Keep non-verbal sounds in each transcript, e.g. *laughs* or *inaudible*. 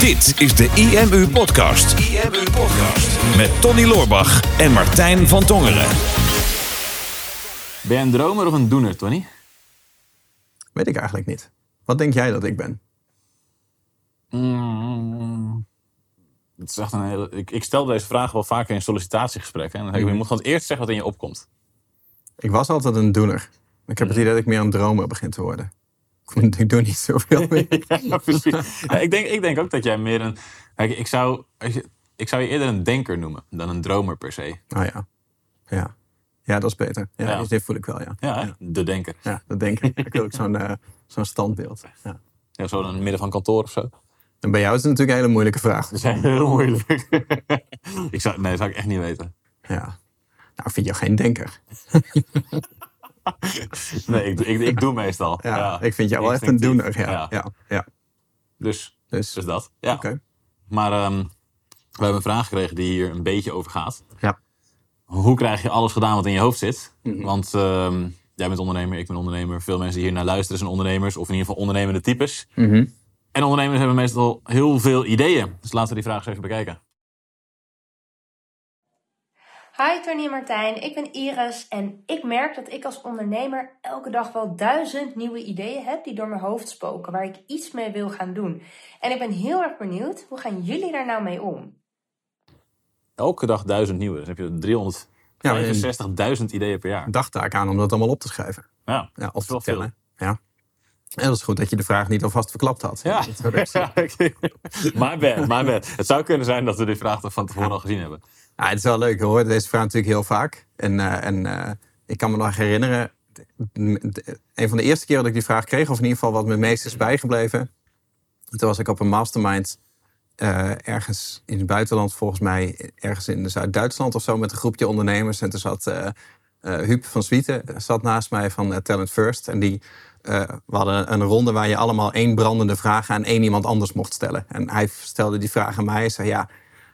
Dit is de IMU Podcast. IMU Podcast. Met Tony Loorbach en Martijn van Tongeren. Ben jij een dromer of een doener, Tony? Weet ik eigenlijk niet. Wat denk jij dat ik ben? Mm. Het is echt een hele, ik, ik stel deze vraag wel vaker in sollicitatiegesprekken. En dan denk ik, je moet gewoon het eerst zeggen wat in je opkomt. Ik was altijd een doener. Ik heb het idee dat ik meer een dromer begin te worden. *laughs* Ik doe niet zoveel meer. *laughs* ja, precies. Ja, ik, denk, ik denk ook dat jij meer een... Kijk, ik zou, je- ik zou je eerder een denker noemen dan een dromer per se. Oh ja. Ja. Ja, dat is beter. Ja, Ja. Dit voel ik wel, ja. De denker. Ja, dat denk ik. Ik wil ook zo'n eh, zo'n standbeeld. Ja. Ja, zo in het midden van kantoor of zo. En bij jou is het natuurlijk een hele moeilijke vraag. Dat is heel moeilijk. *laughs* ik zou, nee, dat zou ik echt niet weten. Ja. Nou, ik vind jou geen denker. *laughs* Nee, ik, ik, ik doe meestal. Ja, ik vind jou wel echt een doener. Ja, ja. ja. Dus, Dus, dus dat. Ja. oké. Maar ehm, we hebben een vraag gekregen die hier een beetje over gaat. Ja. Hoe krijg je alles gedaan wat in je hoofd zit? Mhm. Want ehm, jij bent ondernemer, ik ben ondernemer. Veel mensen die hier naar luisteren zijn ondernemers. Of in ieder geval ondernemende types. Mhm. En ondernemers hebben meestal heel veel ideeën. Dus laten we die vraag eens even bekijken. Hi Tony en Martijn, ik ben Iris en ik merk dat ik als ondernemer elke dag wel duizend nieuwe ideeën heb die door mijn hoofd spoken, waar ik iets mee wil gaan doen. En ik ben heel erg benieuwd, hoe gaan jullie daar nou mee om? Elke dag duizend nieuwe. Dus heb je 365.000 ideeën per jaar. Dagtaak aan om dat allemaal op te schrijven. Ja, Ja, of te tellen. Ja. En dat is goed dat je de vraag niet alvast verklapt had. Ja, *laughs* my bad, my bad. Het zou kunnen zijn dat we die vraag toch van tevoren al gezien hebben. Het is wel leuk. We horen deze vraag natuurlijk heel vaak. En, eh, en eh, ik kan me nog herinneren, een van de eerste keren dat ik die vraag kreeg, of in ieder geval wat me meest is bijgebleven. Toen was ik op een mastermind eh, ergens in het buitenland, volgens mij ergens in Zuid-Duitsland of zo, met een groepje ondernemers. En toen zat Huub van Zwieten zat naast mij van Talent First. En die, we hadden een ronde waar je allemaal één brandende vraag aan één iemand anders mocht stellen. En hij stelde die vraag aan mij en zei, ja,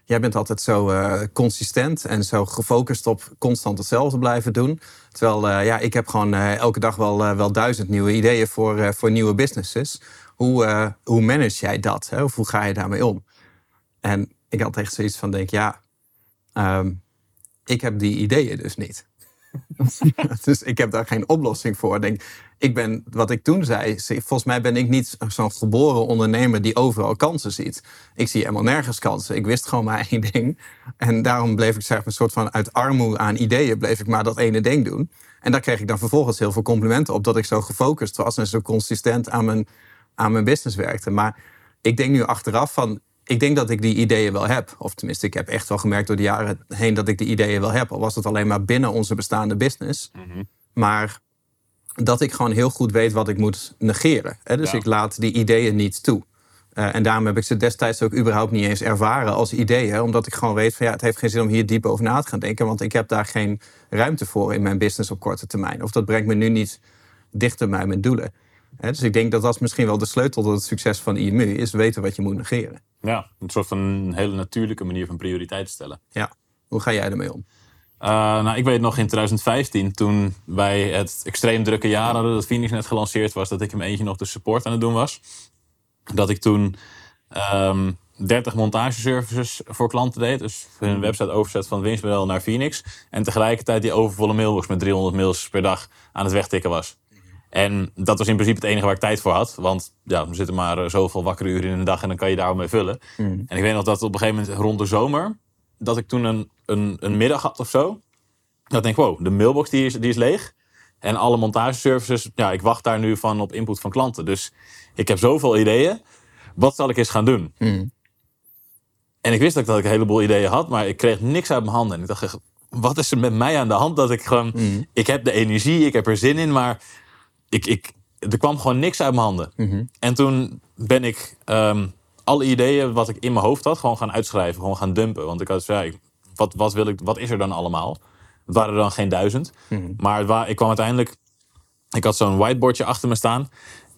jij bent altijd zo eh, consistent en zo gefocust op constant hetzelfde blijven doen. Terwijl, eh, ja, ik heb gewoon eh, elke dag wel, wel duizend nieuwe ideeën voor, voor nieuwe businesses. Hoe, hoe manage jij dat? Of hoe ga je daarmee om? En ik had echt zoiets van, denk, ja, ehm, ik heb die ideeën dus niet. *laughs* dus ik heb daar geen oplossing voor. Denk, ik ben, wat ik toen zei, volgens mij ben ik niet zo'n geboren ondernemer die overal kansen ziet. Ik zie helemaal nergens kansen. Ik wist gewoon maar *laughs* één ding. En daarom bleef ik zeg maar, een soort van uit armoede aan ideeën, bleef ik maar dat ene ding doen. En daar kreeg ik dan vervolgens heel veel complimenten op dat ik zo gefocust was en zo consistent aan mijn, aan mijn business werkte. Maar ik denk nu achteraf van, ik denk dat ik die ideeën wel heb. Of tenminste, ik heb echt wel gemerkt door de jaren heen dat ik die ideeën wel heb. Al was het alleen maar binnen onze bestaande business. Maar dat ik gewoon heel goed weet wat ik moet negeren. Hè? Dus Ja. ik laat die ideeën niet toe. Eh, en daarom heb ik ze destijds ook überhaupt niet eens ervaren als ideeën. Omdat ik gewoon weet van ja, het heeft geen zin om hier diep over na te gaan denken. Want ik heb daar geen ruimte voor in mijn business op korte termijn. Of dat brengt me nu niet dichter bij mijn doelen. Dus ik denk dat dat is misschien wel de sleutel tot het succes van IMU. Is weten wat je moet negeren. Ja, een soort van een hele natuurlijke manier van prioriteiten stellen. Ja. Hoe ga jij ermee om? Uh, nou, ik weet nog in 2015, toen wij het extreem drukke jaar hadden, dat Phoenix net gelanceerd was, dat ik in mijn eentje nog de support aan het doen was. Dat ik toen ehm 30 montageservices voor klanten deed. Dus hun website overzet van winstmodel naar Phoenix. En tegelijkertijd die overvolle mailbox met 300 mails per dag aan het wegtikken was. En dat was in principe het enige waar ik tijd voor had. Want ja, er zitten maar eh, zoveel wakkere uren in een dag en dan kan je daar mee vullen. En ik weet nog dat op een gegeven moment rond de zomer, dat ik toen een, een, een middag had of zo. Dat ik denk, wow, de mailbox die is, die is leeg. En alle montageservices, ja, ik wacht daar nu van op input van klanten. Dus ik heb zoveel ideeën. Wat zal ik eens gaan doen? En ik wist dat ik, dat ik een heleboel ideeën had, maar ik kreeg niks uit mijn handen. En ik dacht, wat is er met mij aan de hand? Dat ik gewoon, ik heb de energie, ik heb er zin in, maar ik, ik, er kwam gewoon niks uit mijn handen. En toen ben ik ehm, alle ideeën wat ik in mijn hoofd had, gewoon gaan uitschrijven, gewoon gaan dumpen. Want ik had, ja, ik- wat, wat, wil ik, wat is er dan allemaal? Het waren er dan geen duizend. Maar het wa- ik kwam uiteindelijk, ik had zo'n whiteboardje achter me staan.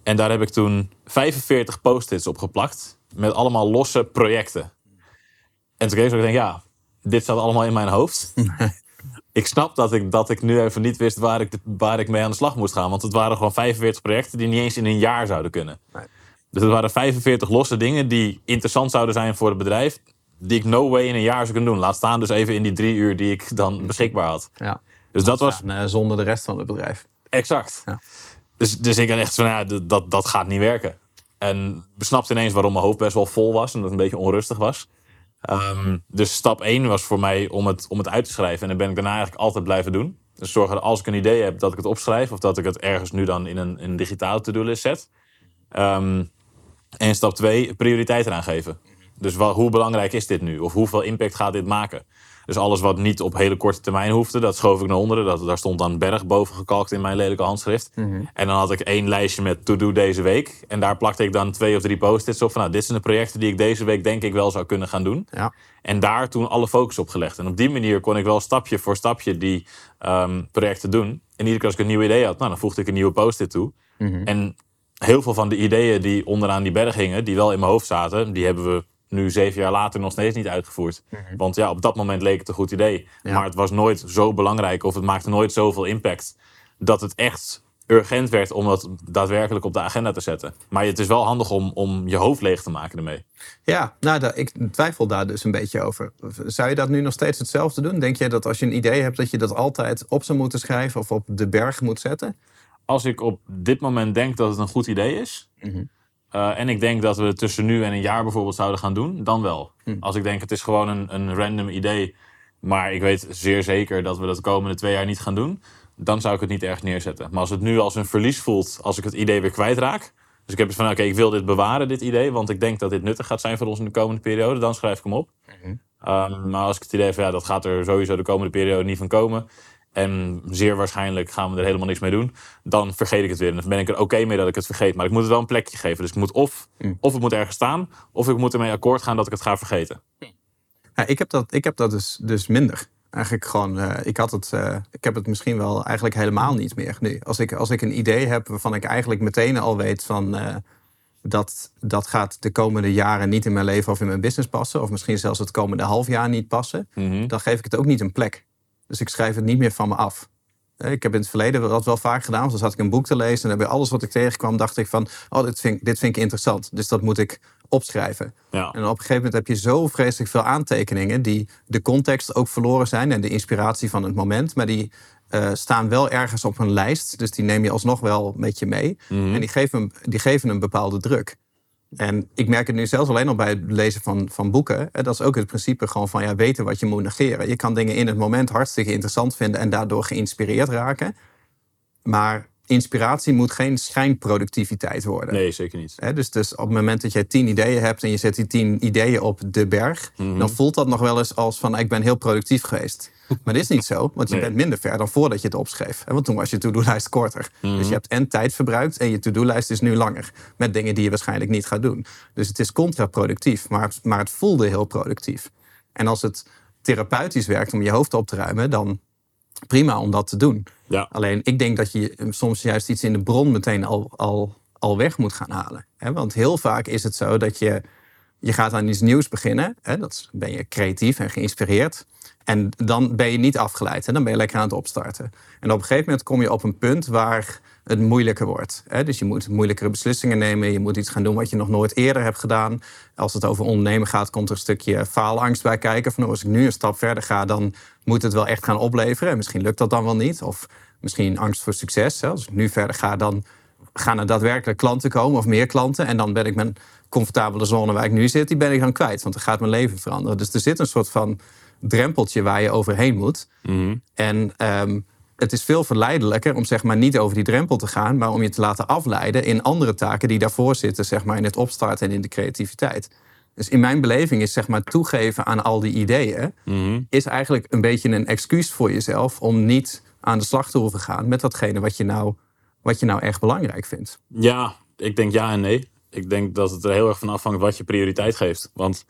En daar heb ik toen 45 post-its op geplakt. Met allemaal losse projecten. En toen kreeg ik denk, ja, dit staat allemaal in mijn hoofd. *laughs* ik snap dat ik, dat ik nu even niet wist waar ik, de- waar ik mee aan de slag moest gaan. Want het waren gewoon 45 projecten die niet eens in een jaar zouden kunnen. Nee. Dus er waren 45 losse dingen die interessant zouden zijn voor het bedrijf. Die ik no way in een jaar zou kunnen doen. Laat staan dus even in die drie uur die ik dan beschikbaar had. Ja. Dus dat was eh, zonder de rest van het bedrijf. exact. Ja. Dus, dus ik had echt van, ja, dat, dat gaat niet werken. En besnapte ineens waarom mijn hoofd best wel vol was. En dat het een beetje onrustig was. Ehm, dus stap 1 was voor mij om het, om het uit te schrijven. En dat ben ik daarna eigenlijk altijd blijven doen. Dus zorgen dat als ik een idee heb, dat ik het opschrijf. Of dat ik het ergens nu dan in een, in een digitale to-do-list zet. Ehm, en stap 2, prioriteit eraan geven. Dus wa- hoe belangrijk is dit nu? Of hoeveel impact gaat dit maken? Dus alles wat niet op hele korte termijn hoefde, dat schoof ik naar onderen. Dat, daar stond dan berg boven gekalkt in mijn lelijke handschrift. En dan had ik één lijstje met to-do deze week. En daar plakte ik dan twee of drie post-its op. Van, nou, dit zijn de projecten die ik deze week denk ik wel zou kunnen gaan doen. Ja. En daar toen alle focus op gelegd. En op die manier kon ik wel stapje voor stapje die ehm, projecten doen. En iedere keer als ik een nieuw idee had, nou, dan voegde ik een nieuwe post-it toe. En heel veel van de ideeën die onderaan die berg hingen, die wel in mijn hoofd zaten, die hebben we nu zeven jaar later nog steeds niet uitgevoerd. Want ja, op dat moment leek het een goed idee. Ja. Maar het was nooit zo belangrijk of het maakte nooit zoveel impact dat het echt urgent werd om dat daadwerkelijk op de agenda te zetten. Maar het is wel handig om, om je hoofd leeg te maken ermee. Ja, nou, ik twijfel daar dus een beetje over. Zou je dat nu nog steeds hetzelfde doen? Denk je dat als je een idee hebt, dat je dat altijd op zou moeten schrijven of op de berg moet zetten? Als ik op dit moment denk dat het een goed idee is. Mhm. eh, en ik denk dat we het tussen nu en een jaar bijvoorbeeld zouden gaan doen, dan wel. Hm. Als ik denk het is gewoon een, een random idee, maar ik weet zeer zeker dat we dat de komende twee jaar niet gaan doen, dan zou ik het niet erg neerzetten. Maar als het nu als een verlies voelt, als ik het idee weer kwijtraak. Dus ik heb het van, oké, ik wil dit bewaren, dit idee, want ik denk dat dit nuttig gaat zijn voor ons in de komende periode, dan schrijf ik hem op. Mhm. Ehm, maar als ik het idee heb, van, ja, dat gaat er sowieso de komende periode niet van komen. En zeer waarschijnlijk gaan we er helemaal niks mee doen. Dan vergeet ik het weer. En dan ben ik er oké mee dat ik het vergeet. Maar ik moet het wel een plekje geven. Dus ik moet of, Mm. of het moet ergens staan. Of ik moet ermee akkoord gaan dat ik het ga vergeten. Ja, ik heb dat, ik heb dat dus, dus minder. Eigenlijk gewoon, eh, ik, had het, eh, ik heb het misschien wel eigenlijk helemaal niet meer nu. Als ik, als ik een idee heb waarvan ik eigenlijk meteen al weet van... eh, dat, dat gaat de komende jaren niet in mijn leven of in mijn business passen... of misschien zelfs het komende half jaar niet passen... Mhm. dan geef ik het ook niet een plek. Dus ik schrijf het niet meer van me af. Eh, Ik heb in het verleden dat wel vaak gedaan. want Dan zat ik een boek te lezen en bij alles wat ik tegenkwam dacht ik van... oh, dit vind, ik- dit vind ik interessant, dus dat moet ik opschrijven. Ja. En op een gegeven moment heb je zo vreselijk veel aantekeningen... die de context ook verloren zijn en de inspiratie van het moment. Maar die eh, staan wel ergens op een lijst. Dus die neem je alsnog wel met je mee. Mhm. En die geven, die geven een bepaalde druk. En ik merk het nu zelfs alleen al bij het lezen van, van boeken. En dat is ook het principe gewoon van ja, weten wat je moet negeren. Je kan dingen in het moment hartstikke interessant vinden en daardoor geïnspireerd raken. Maar inspiratie moet geen schijnproductiviteit worden. Nee, zeker niet. Dus, dus op het moment dat jij tien ideeën hebt en je zet die tien ideeën op de berg, Mhm. dan voelt dat nog wel eens als van ik ben heel productief geweest. Maar dat is niet zo, want je Nee. bent minder ver dan voordat je het opschreef. Want toen was je to-do-lijst korter. Mhm. Dus je hebt en tijd verbruikt en je to-do-lijst is nu langer. Met dingen die je waarschijnlijk niet gaat doen. Dus het is contraproductief, maar, het- maar het voelde heel productief. En als het therapeutisch werkt om je hoofd op te ruimen, dan prima om dat te doen. Ja. Alleen ik denk dat je soms juist iets in de bron meteen al, al, al weg moet gaan halen. Want heel vaak is het zo dat je, je gaat aan iets nieuws beginnen. Hè? Dat ben je creatief en geïnspireerd. En dan ben je niet afgeleid. En dan ben je lekker aan het opstarten. En op een gegeven moment kom je op een punt waar het moeilijker wordt. Dus je moet moeilijkere beslissingen nemen. Je moet iets gaan doen wat je nog nooit eerder hebt gedaan. Als het over ondernemen gaat, komt er een stukje faalangst bij kijken. Van oh, als ik nu een stap verder ga, dan moet het wel echt gaan opleveren. En misschien lukt dat dan wel niet. Of misschien angst voor succes. Als ik nu verder ga, dan gaan er daadwerkelijk klanten komen of meer klanten. En dan ben ik mijn comfortabele zone waar ik nu zit, die ben ik dan kwijt. Want dan gaat mijn leven veranderen. Dus er zit een soort van drempeltje waar je overheen moet. Mhm. En ehm, het is veel verleidelijker om zeg maar niet over die drempel te gaan, maar om je te laten afleiden in andere taken die daarvoor zitten, zeg maar in het opstarten en in de creativiteit. Dus in mijn beleving is zeg maar toegeven aan al die ideeën, Mhm. is eigenlijk een beetje een excuus voor jezelf om niet aan de slag te hoeven gaan met datgene wat je nou, wat je nou echt belangrijk vindt. Ja, ik denk ja en nee. Ik denk dat het er heel erg van afhangt wat je prioriteit geeft. Want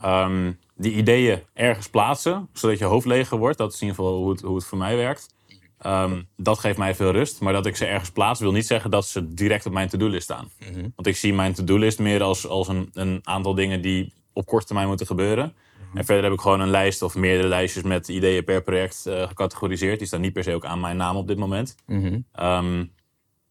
ehm, die ideeën ergens plaatsen, zodat je hoofd leger wordt, dat is in ieder geval hoe het, hoe het voor mij werkt. Ehm, dat geeft mij veel rust. Maar dat ik ze ergens plaats, wil niet zeggen dat ze direct op mijn to-do-list staan. Want ik zie mijn to-do-list meer als, als een, een aantal dingen die op korte termijn moeten gebeuren. En verder heb ik gewoon een lijst of meerdere lijstjes met ideeën per project eh, gecategoriseerd. Die staan niet per se ook aan mijn naam op dit moment. Mhm. Ehm,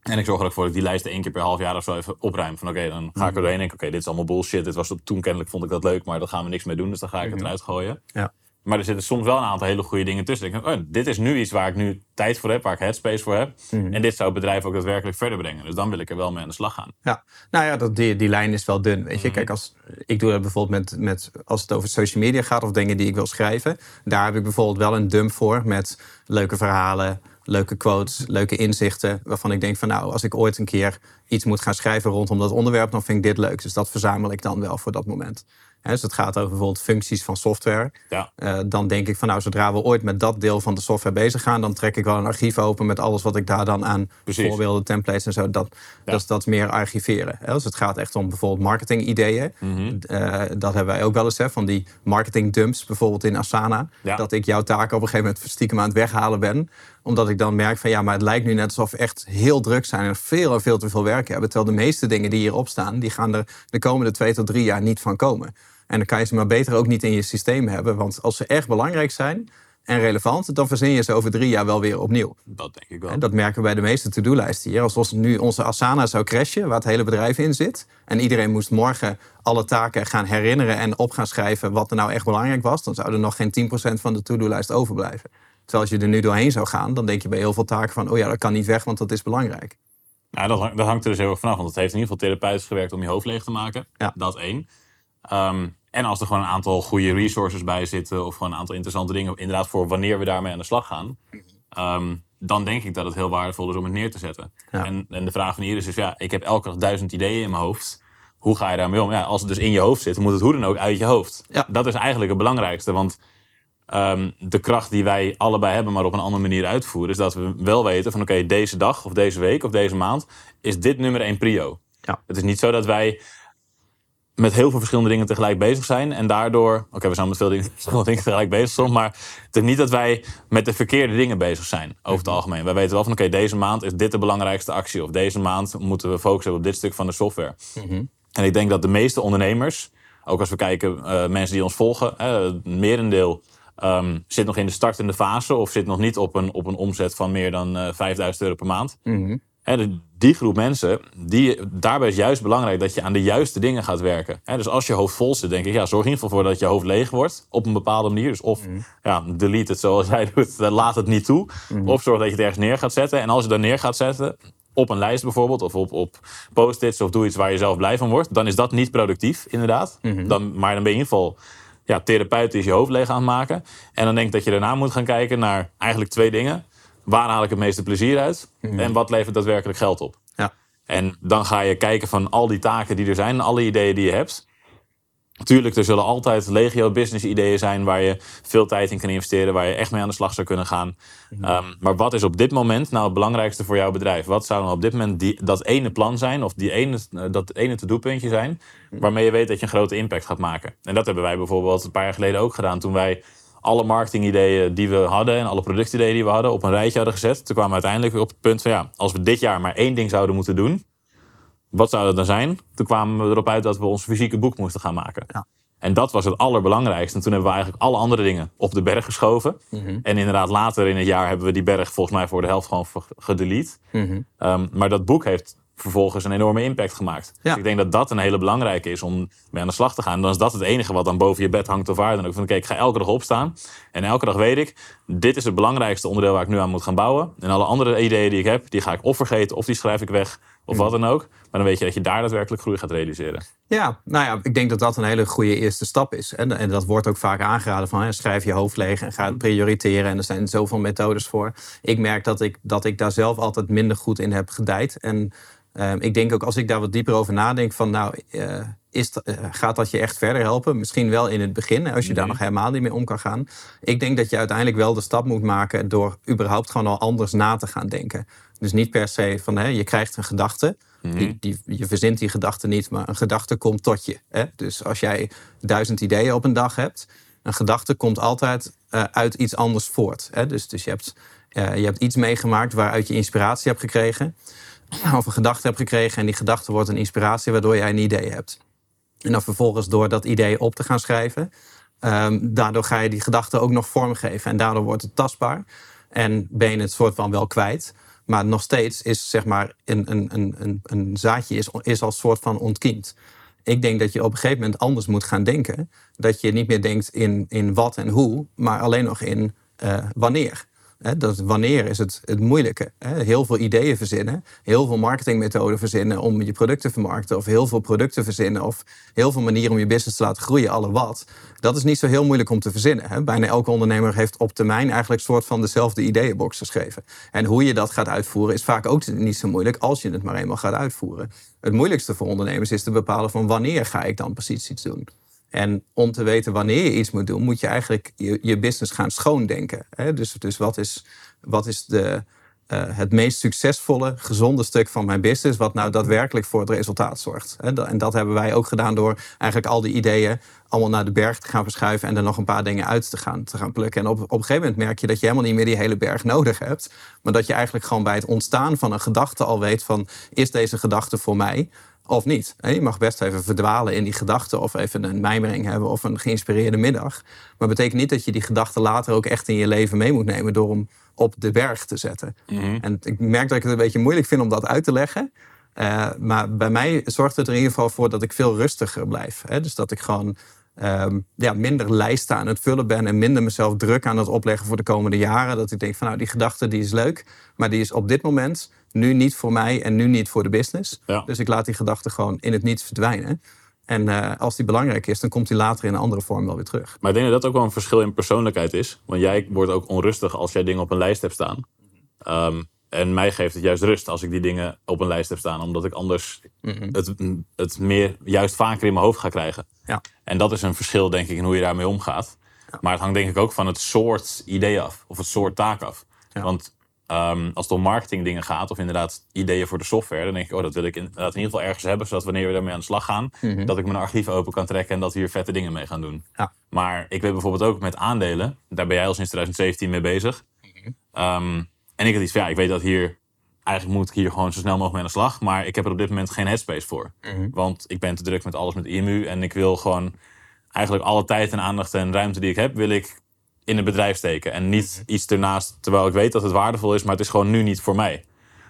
En ik zorg er ook voor dat ik die lijsten één keer per half jaar of zo even opruim. Van oké, dan ga ik er doorheen en denk oké, dit is allemaal bullshit. Dit was, toen kennelijk vond ik dat leuk, maar daar gaan we niks mee doen. Dus dan ga ik het eruit gooien. Ja. Maar er zitten soms wel een aantal hele goede dingen tussen. Ik denk, oh, dit is nu iets waar ik nu tijd voor heb, waar ik headspace voor heb. En dit zou het bedrijf ook daadwerkelijk verder brengen. Dus dan wil ik er wel mee aan de slag gaan. Ja, nou ja, dat, die, die lijn is wel dun. Weet je, kijk, als, ik doe dat bijvoorbeeld met, met, als het over social media gaat of dingen die ik wil schrijven. Daar heb ik bijvoorbeeld wel een dump voor met leuke verhalen, leuke quotes, leuke inzichten. Waarvan ik denk van nou, als ik ooit een keer iets moet gaan schrijven rondom dat onderwerp, dan vind ik dit leuk. Dus dat verzamel ik dan wel voor dat moment. Hè, dus het gaat over bijvoorbeeld functies van software. Ja. Eh, dan denk ik van nou, zodra we ooit met dat deel van de software bezig gaan, dan trek ik wel een archief open met alles wat ik daar dan aan Precies. voorbeelden, templates en zo. Dat, Ja. dat is dat meer archiveren. Hè. Dus het gaat echt om bijvoorbeeld marketingideeën. Mhm. Eh, dat hebben wij ook wel eens, hè, van die marketing dumps, bijvoorbeeld in Asana. Ja. Dat ik jouw taken op een gegeven moment stiekem aan het weghalen ben. Omdat ik dan merk van ja, maar het lijkt nu net alsof we echt heel druk zijn en veel en veel te veel werk hebben. Terwijl de meeste dingen die hierop staan, die gaan er de komende twee tot drie jaar niet van komen. En dan kan je ze maar beter ook niet in je systeem hebben. Want als ze echt belangrijk zijn en relevant, dan verzin je ze over drie jaar wel weer opnieuw. Dat denk ik wel. En dat merken we bij de meeste to-do-lijsten hier. Als nu onze Asana zou crashen, waar het hele bedrijf in zit... en iedereen moest morgen alle taken gaan herinneren en op gaan schrijven... wat er nou echt belangrijk was... dan zou er nog geen 10% van de to-do-lijst overblijven. Terwijl als je er nu doorheen zou gaan... dan denk je bij heel veel taken van... oh ja, dat kan niet weg, want dat is belangrijk. Nou, dat, hang- dat hangt er dus heel erg vanaf. Want het heeft in ieder geval therapeutisch gewerkt om je hoofd leeg te maken. Ja. Dat één. Ehm, en als er gewoon een aantal goede resources bij zitten... of gewoon een aantal interessante dingen... inderdaad voor wanneer we daarmee aan de slag gaan... ehm, dan denk ik dat het heel waardevol is om het neer te zetten. Ja. En, en de vraag van hier is dus... ja, ik heb elke dag duizend ideeën in mijn hoofd. Hoe ga je daarmee om? Ja, als het dus in je hoofd zit, moet het hoe dan ook uit je hoofd. Ja. Dat is eigenlijk het belangrijkste. Want ehm, de kracht die wij allebei hebben, maar op een andere manier uitvoeren... is dat we wel weten van oké, deze dag of deze week of deze maand... is dit nummer één prio. Ja. Het is niet zo dat wij met heel veel verschillende dingen tegelijk bezig zijn. En daardoor, oké, we zijn met veel dingen, *laughs* dingen tegelijk bezig soms. Maar het is niet dat wij met de verkeerde dingen bezig zijn, over het algemeen. Wij weten wel van, oké, deze maand is dit de belangrijkste actie. Of deze maand moeten we focussen op dit stuk van de software. En ik denk dat de meeste ondernemers, ook als we kijken, eh, mensen die ons volgen, hè, het merendeel ehm, zit nog in de startende fase of zit nog niet op een, op een omzet van meer dan eh 5000 euro per maand. Hè, de- die groep mensen, die, daarbij is juist belangrijk dat je aan de juiste dingen gaat werken. Dus als je hoofd vol zit, denk ik, ja, zorg in ieder geval voor dat je hoofd leeg wordt op een bepaalde manier. Dus of ja, delete het zoals hij doet, eh, laat het niet toe. Of zorg dat je het ergens neer gaat zetten. En als je dat neer gaat zetten, op een lijst bijvoorbeeld, of op, op post-its, of doe iets waar je zelf blij van wordt, dan is dat niet productief, inderdaad. dan, maar dan ben je in ieder geval ja, therapeutisch je hoofd leeg aan het maken. En dan denk ik dat je daarna moet gaan kijken naar eigenlijk twee dingen. Waar haal ik het meeste plezier uit? En wat levert daadwerkelijk geld op? Ja. En dan ga je kijken van al die taken die er zijn, alle ideeën die je hebt. Natuurlijk, er zullen altijd legio business ideeën zijn waar je veel tijd in kan investeren, waar je echt mee aan de slag zou kunnen gaan. Ehm, maar wat is op dit moment nou het belangrijkste voor jouw bedrijf? Wat zou nou op dit moment die, dat ene plan zijn of die ene, eh, dat ene to-do-puntje zijn waarmee je weet dat je een grote impact gaat maken? En dat hebben wij bijvoorbeeld een paar jaar geleden ook gedaan toen wij alle marketingideeën die we hadden en alle productideeën die we hadden op een rijtje hadden gezet. Toen kwamen we uiteindelijk op het punt van ja, als we dit jaar maar één ding zouden moeten doen, wat zou dat dan zijn? Toen kwamen we erop uit dat we ons fysieke boek moesten gaan maken. Ja. En dat was het allerbelangrijkste. En toen hebben we eigenlijk alle andere dingen op de berg geschoven. Mhm. En inderdaad, later in het jaar hebben we die berg volgens mij voor de helft gewoon gedelete. Mhm. Ehm, maar dat boek heeft vervolgens een enorme impact gemaakt. Ja. Dus ik denk dat dat een hele belangrijke is om mee aan de slag te gaan. Dan is dat het enige wat dan boven je bed hangt of waar dan ook. Van oké, ik ga elke dag opstaan. En elke dag weet ik, dit is het belangrijkste onderdeel waar ik nu aan moet gaan bouwen. En alle andere ideeën die ik heb, die ga ik of vergeten of die schrijf ik weg. Of wat dan ook. Maar dan weet je dat je daar daadwerkelijk groei gaat realiseren. Ja, nou ja, ik denk dat dat een hele goede eerste stap is. En, en dat wordt ook vaak aangeraden van hè, schrijf je hoofd leeg en ga het prioriteren. En er zijn zoveel methodes voor. Ik merk dat ik, dat ik daar zelf altijd minder goed in heb gedijd. En ehm, ik denk ook als ik daar wat dieper over nadenk van nou, eh, is eh, gaat dat je echt verder helpen? Misschien wel in het begin, als je daar nog helemaal niet mee om kan gaan. Ik denk dat je uiteindelijk wel de stap moet maken door überhaupt gewoon al anders na te gaan denken. Dus niet per se van hè, je krijgt een gedachte. Die, die, je verzint die gedachte niet, maar een gedachte komt tot je. Hè? Dus als jij duizend ideeën op een dag hebt, een gedachte komt altijd eh, uit iets anders voort. Hè? Dus, dus je, hebt, je hebt iets meegemaakt waaruit je inspiratie hebt gekregen. *clears throat* Of een gedachte hebt gekregen en die gedachte wordt een inspiratie waardoor jij een idee hebt. En dan vervolgens door dat idee op te gaan schrijven, ehm, daardoor ga je die gedachte ook nog vormgeven. En daardoor wordt het tastbaar en ben je het soort van wel kwijt. Maar nog steeds is zeg maar een, een, een, een, zaadje is, is als soort van ontkiemd. Ik denk dat je op een gegeven moment anders moet gaan denken. Dat je niet meer denkt in, in wat en hoe, maar alleen nog in uh, wanneer dat wanneer is het, het moeilijke. Heel veel ideeën verzinnen, heel veel marketingmethoden verzinnen om je product te vermarkten, of heel veel producten verzinnen, of heel veel manieren om je business te laten groeien, alle wat. Dat is niet zo heel moeilijk om te verzinnen. Bijna elke ondernemer heeft op termijn eigenlijk soort van dezelfde ideeënbox geschreven. En hoe je dat gaat uitvoeren is vaak ook niet zo moeilijk als je het maar eenmaal gaat uitvoeren. Het moeilijkste voor ondernemers is te bepalen van wanneer ga ik dan precies iets doen. En om te weten wanneer je iets moet doen, moet je eigenlijk je, je business gaan schoondenken. Hè? Dus, dus wat is, wat is de, uh, het meest succesvolle, gezonde stuk van mijn business, wat nou daadwerkelijk voor het resultaat zorgt. En dat hebben wij ook gedaan door eigenlijk al die ideeën allemaal naar de berg te gaan verschuiven en er nog een paar dingen uit te gaan, te gaan plukken. En op, op een gegeven moment merk je dat je helemaal niet meer die hele berg nodig hebt, maar dat je eigenlijk gewoon bij het ontstaan van een gedachte al weet van, is deze gedachte voor mij? Of niet. Je mag best even verdwalen in die gedachten of even een mijmering hebben of een geïnspireerde middag. Maar betekent niet dat je die gedachten later ook echt in je leven mee moet nemen door hem op de berg te zetten. Mhm. En ik merk dat ik het een beetje moeilijk vind om dat uit te leggen. Uh, maar bij mij zorgt het er in ieder geval voor dat ik veel rustiger blijf. Hè? Dus dat ik gewoon um, ja, minder lijsten aan het vullen ben en minder mezelf druk aan het opleggen voor de komende jaren. Dat ik denk van nou, die gedachte die is leuk, maar die is op dit moment nu niet voor mij en nu niet voor de business. Dus ik laat die gedachte gewoon in het niets verdwijnen. En uh, als die belangrijk is, dan komt die later in een andere vorm wel weer terug. Maar ik denk dat dat ook wel een verschil in persoonlijkheid is. Want jij wordt ook onrustig als jij dingen op een lijst hebt staan. Um, en mij geeft het juist rust als ik die dingen op een lijst heb staan. Omdat ik anders mhm. het, het meer juist vaker in mijn hoofd ga krijgen. Ja. En dat is een verschil, denk ik, in hoe je daarmee omgaat. Maar het hangt denk ik ook van het soort idee af. Of het soort taak af. Want um, als het om marketing dingen gaat, of inderdaad ideeën voor de software, dan denk ik, oh, dat wil ik inderdaad in ieder geval ergens hebben, zodat wanneer we daarmee aan de slag gaan, mhm. dat ik mijn archief open kan trekken en dat we hier vette dingen mee gaan doen. Ja. Maar ik weet bijvoorbeeld ook met aandelen, daar ben jij al sinds 2017 mee bezig. Mm en ik had iets van, ja, ik weet dat hier, eigenlijk moet ik hier gewoon zo snel mogelijk mee aan de slag. Maar ik heb er op dit moment geen headspace voor. Mhm. Want ik ben te druk met alles met IMU. En ik wil gewoon eigenlijk alle tijd en aandacht en ruimte die ik heb, wil ik in het bedrijf steken. En niet mhm. iets ernaast, terwijl ik weet dat het waardevol is, maar het is gewoon nu niet voor mij.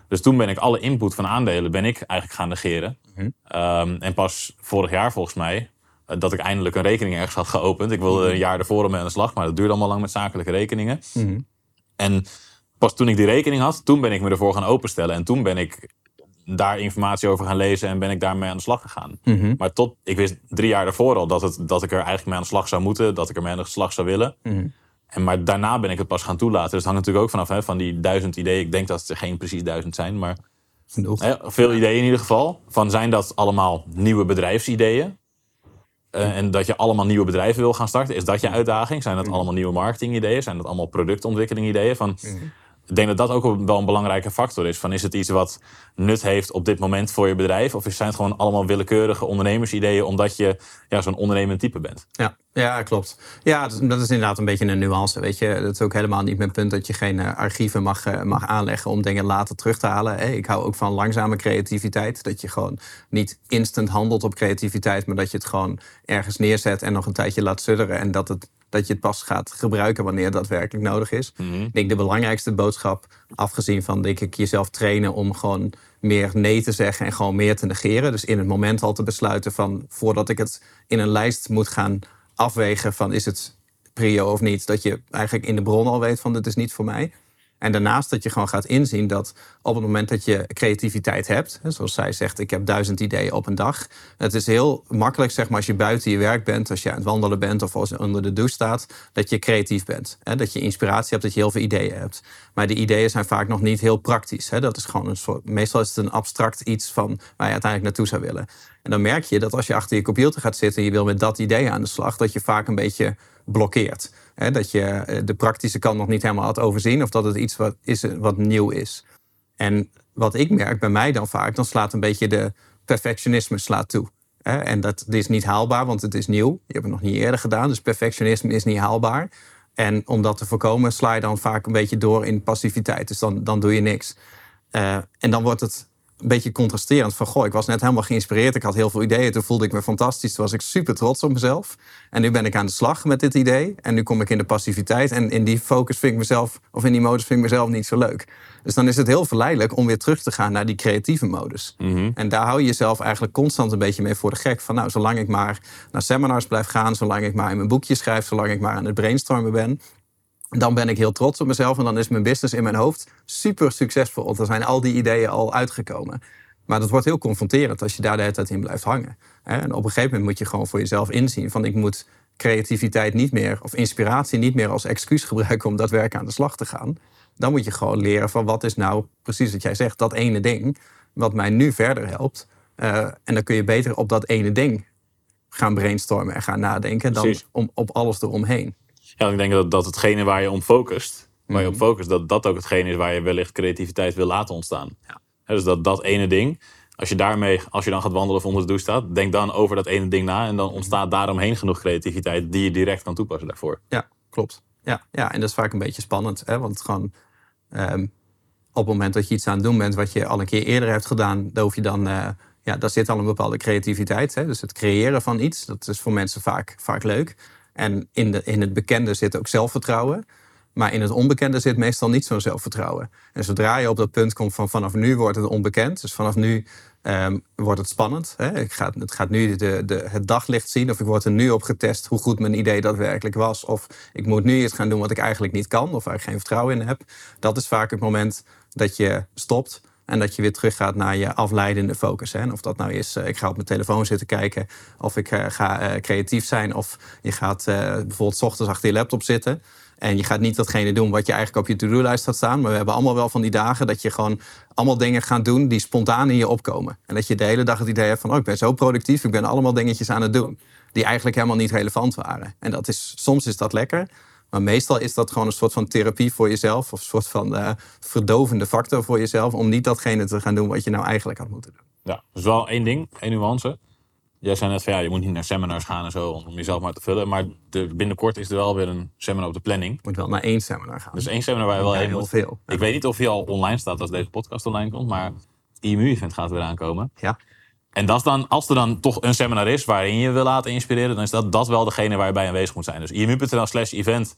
Dus toen ben ik alle input van aandelen ben ik eigenlijk gaan negeren. Mhm. Ehm, en pas vorig jaar volgens mij, eh, dat ik eindelijk een rekening ergens had geopend. Ik wilde een jaar ervoor mee aan de slag, maar dat duurde allemaal lang met zakelijke rekeningen. En pas toen ik die rekening had, toen ben ik me ervoor gaan openstellen. En toen ben ik daar informatie over gaan lezen en ben ik daarmee aan de slag gegaan. Mhm. Maar tot, ik wist drie jaar daarvoor al dat, het, dat ik er eigenlijk mee aan de slag zou moeten, dat ik er mee aan de slag zou willen. Mhm. En maar daarna ben ik het pas gaan toelaten. Dus het hangt natuurlijk ook vanaf hè, van die duizend ideeën. Ik denk dat het er geen precies duizend zijn, maar hè, veel ideeën in ieder geval. Van zijn dat allemaal nieuwe bedrijfsideeën? Uh, en dat je allemaal nieuwe bedrijven wil gaan starten, is dat je uitdaging? Zijn dat allemaal nieuwe marketingideeën? Zijn dat allemaal productontwikkeling ideeën? Van, ik denk dat dat ook wel een belangrijke factor is. Van is het iets wat nut heeft op dit moment voor je bedrijf? Of zijn het gewoon allemaal willekeurige ondernemersideeën omdat je ja, zo'n ondernemend type bent? Ja, ja, klopt. Ja, dat is inderdaad een beetje een nuance. Weet je, dat is ook helemaal niet mijn punt dat je geen uh, archieven mag, uh, mag aanleggen om dingen later terug te halen. Ik hou ook van langzame creativiteit. Dat je gewoon niet instant handelt op creativiteit, maar dat je het gewoon ergens neerzet en nog een tijdje laat sudderen. En dat het dat je het pas gaat gebruiken wanneer dat werkelijk nodig is. Mhm. Ik denk de belangrijkste boodschap, afgezien van denk ik jezelf trainen om gewoon meer nee te zeggen en gewoon meer te negeren. Dus in het moment al te besluiten van voordat ik het in een lijst moet gaan afwegen van is het prio of niet, dat je eigenlijk in de bron al weet van dit is niet voor mij. En daarnaast dat je gewoon gaat inzien dat op het moment dat je creativiteit hebt, zoals zij zegt, ik heb duizend ideeën op een dag. Het is heel makkelijk, zeg maar, als je buiten je werk bent, als je aan het wandelen bent of als je onder de douche staat, dat je creatief bent. Dat je inspiratie hebt, dat je heel veel ideeën hebt. Maar die ideeën zijn vaak nog niet heel praktisch. Dat is gewoon een soort, meestal is het een abstract iets van waar je uiteindelijk naartoe zou willen. En dan merk je dat als je achter je computer gaat zitten en je wil met dat idee aan de slag, dat je vaak een beetje blokkeert. dat je eh, de praktische kant nog niet helemaal had overzien of dat het iets wat, is, wat nieuw is. En wat ik merk bij mij dan vaak, dan slaat een beetje de perfectionisme slaat toe. En dat is niet haalbaar, want het is nieuw. Je hebt het nog niet eerder gedaan, dus perfectionisme is niet haalbaar. En om dat te voorkomen, sla je dan vaak een beetje door in passiviteit. Dus dan, dan doe je niks. Uh, en dan wordt het een beetje contrasterend. Van goh, ik was net helemaal geïnspireerd. Ik had heel veel ideeën. Toen voelde ik me fantastisch. Toen was ik super trots op mezelf. En nu ben ik aan de slag met dit idee. En nu kom ik in de passiviteit. En in die focus vind ik mezelf, of in die modus vind ik mezelf niet zo leuk. Dus dan is het heel verleidelijk om weer terug te gaan naar die creatieve modus. En daar hou je jezelf eigenlijk constant een beetje mee voor de gek. Van nou, zolang ik maar naar seminars blijf gaan, zolang ik maar in mijn boekje schrijf, zolang ik maar aan het brainstormen ben, dan ben ik heel trots op mezelf en dan is mijn business in mijn hoofd super succesvol. Want dan zijn al die ideeën al uitgekomen. Maar dat wordt heel confronterend als je daar de hele tijd in blijft hangen. En op een gegeven moment moet je gewoon voor jezelf inzien van ik moet creativiteit niet meer of inspiratie niet meer als excuus gebruiken om daadwerkelijk aan de slag te gaan. Dan moet je gewoon leren van wat is nou precies wat jij zegt, dat ene ding wat mij nu verder helpt. Uh, en dan kun je beter op dat ene ding gaan brainstormen en gaan nadenken dan om, op alles eromheen. Ja, ik denk dat, dat hetgene waar je om focust, waar je op focust, dat dat ook hetgene is waar je wellicht creativiteit wil laten ontstaan. Ja. dus dat, dat ene ding, als je daarmee, als je dan gaat wandelen of onder de douche staat, denk dan over dat ene ding na en dan ontstaat daaromheen genoeg creativiteit die je direct kan toepassen daarvoor. Ja, klopt. Ja, ja en dat is vaak een beetje spannend, hè? want gewoon um, op het moment dat je iets aan het doen bent wat je al een keer eerder hebt gedaan, dan hoef je dan, uh, ja, daar zit al een bepaalde creativiteit. Hè? Dus het creëren van iets, dat is voor mensen vaak, vaak leuk. En in, de, in het bekende zit ook zelfvertrouwen. Maar in het onbekende zit meestal niet zo'n zelfvertrouwen. En zodra je op dat punt komt van vanaf nu wordt het onbekend. Dus vanaf nu um, wordt het spannend. Hè? Ik ga, het gaat nu de, de, het daglicht zien. Of ik word er nu op getest hoe goed mijn idee daadwerkelijk was. Of ik moet nu iets gaan doen wat ik eigenlijk niet kan. Of waar ik geen vertrouwen in heb. Dat is vaak het moment dat je stopt. En dat je weer teruggaat naar je afleidende focus. Hè? of dat nou is, uh, ik ga op mijn telefoon zitten kijken. Of ik uh, ga uh, creatief zijn. Of je gaat bijvoorbeeld s ochtends achter je laptop zitten. En je gaat niet datgene doen wat je eigenlijk op je to-do-lijst had staan. Maar we hebben allemaal wel van die dagen dat je gewoon allemaal dingen gaat doen die spontaan in je opkomen. En dat je de hele dag het idee hebt van, oh, ik ben zo productief. Ik ben allemaal dingetjes aan het doen. Die eigenlijk helemaal niet relevant waren. En dat is, soms is dat lekker. Maar meestal is dat gewoon een soort van therapie voor jezelf. Of een soort van uh, verdovende factor voor jezelf. Om niet datgene te gaan doen wat je nou eigenlijk had moeten doen. Ja, dus wel één ding, één nuance. Jij zei net van ja, je moet niet naar seminars gaan en zo om jezelf maar te vullen. Maar de, binnenkort is er wel weer een seminar op de planning. Je moet wel naar één seminar gaan. Dus één seminar waar je wel heel veel. Ik weet niet of hij al online staat als deze podcast online komt. Maar het IMU-event gaat weer aankomen. Ja. En dat dan, als er dan toch een seminar is waarin je wil laten inspireren, dan is dat, dat wel degene waar je bij aanwezig moet zijn. Dus imu.nl slash event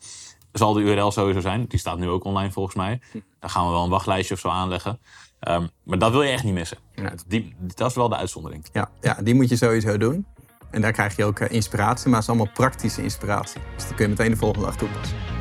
zal de URL sowieso zijn. Die staat nu ook online volgens mij. Daar gaan we wel een wachtlijstje of zo aanleggen. Um, maar dat wil je echt niet missen. Ja. Die, dat is wel de uitzondering. Ja, ja, die moet je sowieso doen. En daar krijg je ook uh, inspiratie, maar het is allemaal praktische inspiratie. Dus dan kun je meteen de volgende dag toepassen.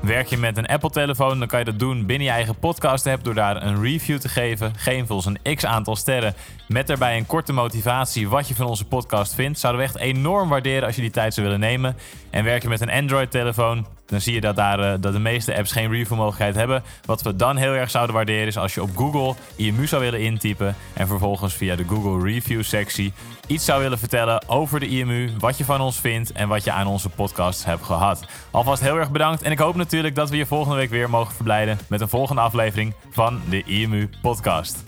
Werk je met een Apple-telefoon, dan kan je dat doen binnen je eigen podcast-app door daar een review te geven. Geef ons een x aantal sterren met daarbij een korte motivatie wat je van onze podcast vindt. Zouden we echt enorm waarderen als je die tijd zou willen nemen. En werk je met een Android-telefoon, dan zie je dat, daar, uh, dat de meeste apps geen review-mogelijkheid hebben. Wat we dan heel erg zouden waarderen is als je op Google IMU zou willen intypen en vervolgens via de Google Review-sectie iets zou willen vertellen over de IMU, wat je van ons vindt en wat je aan onze podcast hebt gehad. Alvast heel erg bedankt en ik hoop natuurlijk dat we je volgende week weer mogen verblijden met een volgende aflevering van de IMU Podcast.